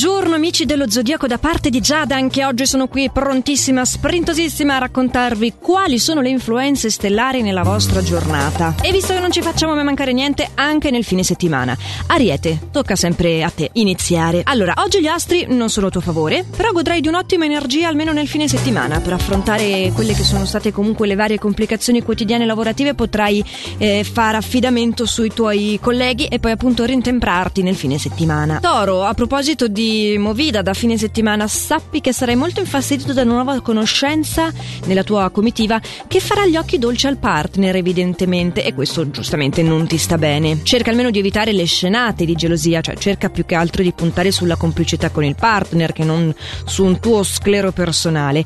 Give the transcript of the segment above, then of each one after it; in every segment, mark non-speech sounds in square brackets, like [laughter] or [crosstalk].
Buongiorno amici dello Zodiaco da parte di Giada, anche oggi sono qui prontissima, sprintosissima a raccontarvi quali sono le influenze stellari nella vostra giornata. E visto che non ci facciamo mai mancare niente, anche nel fine settimana. Ariete, tocca sempre a te iniziare. Allora, oggi gli astri non sono a tuo favore, però godrai di un'ottima energia almeno nel fine settimana per affrontare quelle che sono state comunque le varie complicazioni quotidiane lavorative, potrai eh, fare affidamento sui tuoi colleghi e poi appunto rintemprarti nel fine settimana. Toro, a proposito di di Movida da fine settimana, sappi che sarai molto infastidito da una nuova conoscenza nella tua comitiva che farà gli occhi dolci al partner, evidentemente, e questo giustamente non ti sta bene. Cerca almeno di evitare le scenate di gelosia, cioè cerca più che altro di puntare sulla complicità con il partner che non su un tuo sclero personale.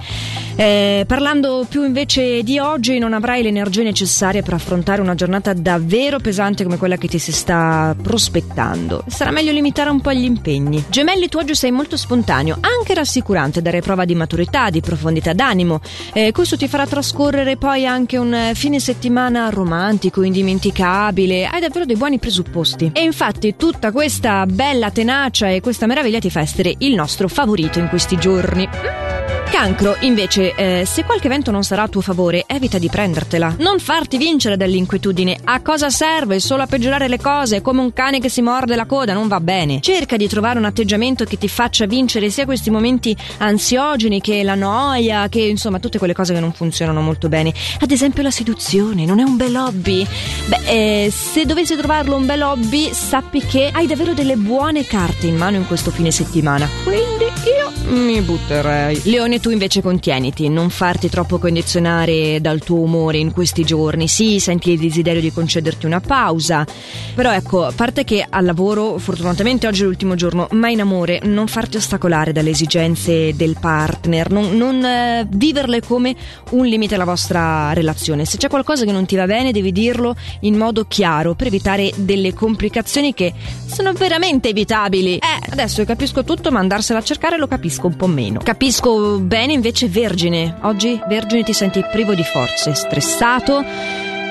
Eh, parlando più invece di oggi, non avrai l'energia necessaria per affrontare una giornata davvero pesante come quella che ti si sta prospettando. Sarà meglio limitare un po' gli impegni. Gemelli, tu oggi sei molto spontaneo, anche rassicurante, dare prova di maturità, di profondità d'animo. Eh, questo ti farà trascorrere poi anche un fine settimana romantico, indimenticabile. Hai davvero dei buoni presupposti. E infatti tutta questa bella tenacia e questa meraviglia ti fa essere il nostro favorito in questi giorni. Cancro, invece, eh, se qualche evento non sarà a tuo favore, evita di prendertela. Non farti vincere dall'inquietudine. A cosa serve? Solo a peggiorare le cose, come un cane che si morde la coda, non va bene. Cerca di trovare un atteggiamento che ti faccia vincere sia questi momenti ansiogeni che la noia, che insomma tutte quelle cose che non funzionano molto bene. Ad esempio la seduzione, non è un bel hobby? Beh, eh, se dovessi trovarlo un bel hobby, sappi che hai davvero delle buone carte in mano in questo fine settimana. Quindi io mi butterei. Leone tu invece contieniti, non farti troppo condizionare dal tuo umore in questi giorni. Sì, senti il desiderio di concederti una pausa, però ecco, a parte che al lavoro, fortunatamente oggi è l'ultimo giorno, ma in amore non farti ostacolare dalle esigenze del partner, non, non eh, viverle come un limite alla vostra relazione. Se c'è qualcosa che non ti va bene, devi dirlo in modo chiaro per evitare delle complicazioni che sono veramente evitabili. Eh, adesso capisco tutto, ma andarsela a cercare lo capisco un po' meno. Capisco bene invece Vergine. Oggi Vergine ti senti privo di forze, stressato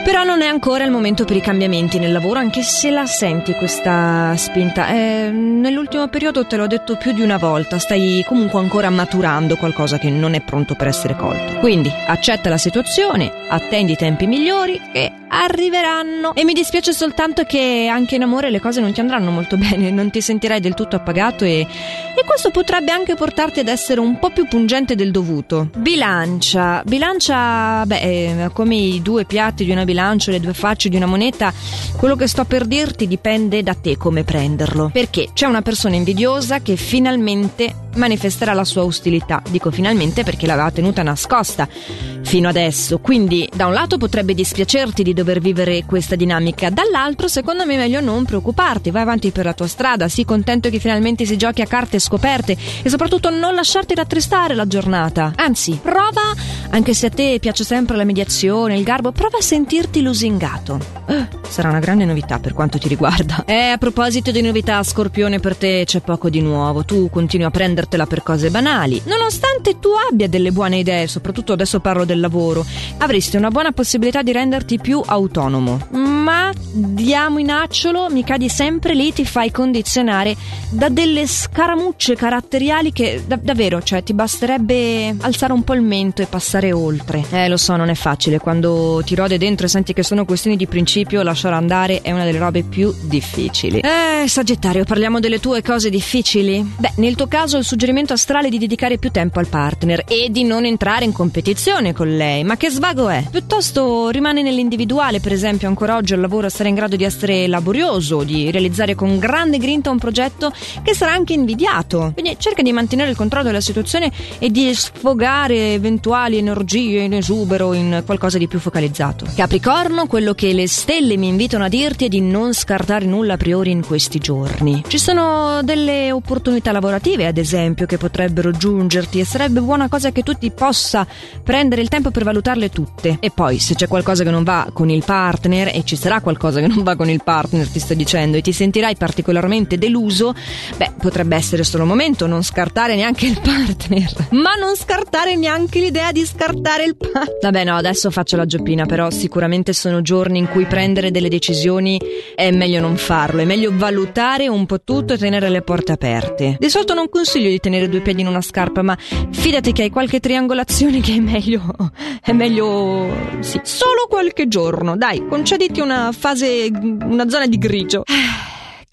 però non è ancora il momento per i cambiamenti nel lavoro, anche se la senti questa spinta. Eh, nell'ultimo periodo te l'ho detto più di una volta, stai comunque ancora maturando qualcosa che non è pronto per essere colto. Quindi accetta la situazione, attendi i tempi migliori che arriveranno. E mi dispiace soltanto che anche in amore le cose non ti andranno molto [laughs] bene, non ti sentirai del tutto appagato e, e questo potrebbe anche portarti ad essere un po' più pungente del dovuto. Bilancia. Bilancia, beh, come i due piatti di una bilancia le due facce di una moneta, quello che sto per dirti dipende da te come prenderlo. Perché c'è una persona invidiosa che finalmente manifesterà la sua ostilità. Dico finalmente perché l'aveva tenuta nascosta fino adesso. Quindi, da un lato potrebbe dispiacerti di dover vivere questa dinamica, dall'altro, secondo me, è meglio non preoccuparti. Vai avanti per la tua strada, sii contento che finalmente si giochi a carte scoperte e soprattutto non lasciarti rattristare la giornata. Anzi, prova, anche se a te piace sempre la mediazione, il garbo, prova a sentirti lusingato. Eh, sarà una grande novità per quanto ti riguarda. [laughs] E a proposito di novità, Scorpione, per te c'è poco di nuovo. Tu continui a prendertela per cose banali. Nonostante tu abbia delle buone idee, soprattutto adesso parlo del lavoro, avresti una buona possibilità di renderti più autonomo. Ma diamo in acciolo, mi cadi sempre lì, ti fai condizionare da delle scaramucce caratteriali che da- davvero, cioè ti basterebbe alzare un po' il mento e passare oltre. Eh, lo so, non è facile. Quando ti rode dentro e senti che sono questioni di principio, lasciare andare è una delle robe più difficili. Eh, Sagittario, parliamo delle tue cose difficili? Beh, nel tuo caso il suggerimento astrale è di dedicare più tempo al partner e di non entrare in competizione con lei. Ma che svago è? Piuttosto rimane nell'individuale, per esempio, ancora oggi al lavoro sarà in grado di essere laborioso, di realizzare con grande grinta un progetto che sarà anche invidiato. Quindi cerca di mantenere il controllo della situazione e di sfogare eventuali energie in esubero in qualcosa di più focalizzato. Capricorno, quello che le stelle mi invitano a dirti è di non scartare nulla a priori in questi giorni. Ci sono delle opportunità lavorative, ad esempio, che potrebbero giungerti e sarebbe buona cosa che tu ti possa prendere il tempo per valutarle tutte. E poi, se c'è qualcosa che non va con il partner, e ci sarà qualcosa che non va con il partner, ti sto dicendo, e ti sentirai particolarmente deluso, beh, potrebbe essere solo un momento, non scartare neanche il partner. Ma non scartare neanche l'idea di scartare il partner. Vabbè, no, adesso faccio la gioppina, però sicuramente sono giorni in cui prendere delle decisioni è meglio non farlo, è meglio valutare un po' tutto e tenere le porte aperte. Di solito non consiglio di tenere due piedi in una scarpa, ma fidati che hai qualche triangolazione che è meglio. È meglio. sì, solo qualche giorno. Dai, concediti una fase. una zona di grigio.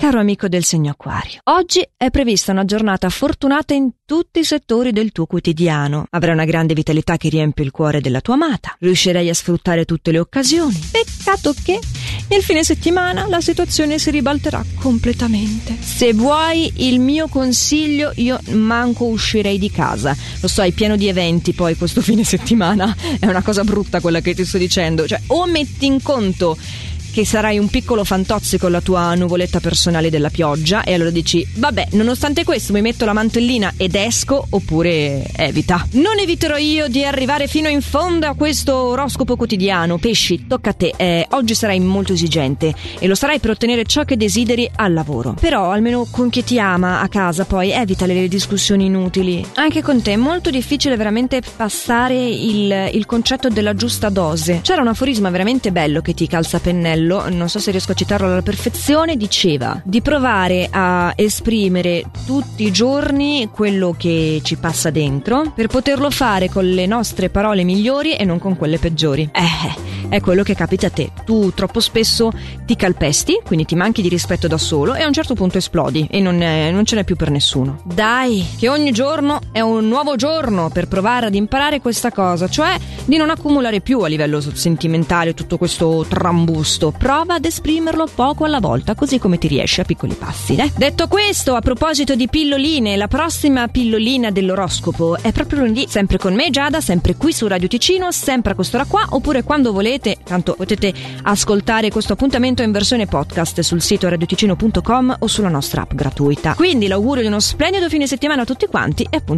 Caro amico del segno acquario, oggi è prevista una giornata fortunata in tutti i settori del tuo quotidiano. Avrai una grande vitalità che riempie il cuore della tua amata. Riuscirai a sfruttare tutte le occasioni. Peccato che nel fine settimana la situazione si ribalterà completamente. Se vuoi il mio consiglio, io manco uscirei di casa. Lo so, è pieno di eventi poi questo [laughs] fine settimana. È una cosa brutta quella che ti sto dicendo. Cioè, o metti in conto che sarai un piccolo fantozzi con la tua nuvoletta personale della pioggia. E allora dici vabbè nonostante questo mi metto la mantellina ed esco oppure evita. Non eviterò io di arrivare fino in fondo a questo oroscopo quotidiano. Pesci tocca a te. Eh, oggi sarai molto esigente e lo sarai per ottenere ciò che desideri al lavoro. Però almeno con chi ti ama a casa poi evita le discussioni inutili. Anche con te è molto difficile veramente passare il, il concetto della giusta dose. C'era un aforisma veramente bello che ti calza pennello Bello, non so se riesco a citarlo alla perfezione, diceva di provare a esprimere tutti i giorni quello che ci passa dentro per poterlo fare con le nostre parole migliori e non con quelle peggiori. Eh, è quello che capita a te. Tu troppo spesso ti calpesti, quindi ti manchi di rispetto da solo e a un certo punto esplodi e non, è, non ce n'è più per nessuno. Dai, che ogni giorno è un nuovo giorno per provare ad imparare questa cosa, cioè di non accumulare più a livello sentimentale tutto questo trambusto. Prova ad esprimerlo poco alla volta, così come ti riesce a piccoli passi. Eh? Detto questo, a proposito di pilloline, la prossima pillolina dell'oroscopo è proprio lunedì, sempre con me Giada, sempre qui su Radio Ticino, sempre a quest'ora qua, oppure quando volete volete, tanto potete ascoltare questo appuntamento in versione podcast sul sito radioticino.com o sulla nostra app gratuita. Quindi l'augurio di uno splendido fine settimana a tutti quanti e appunto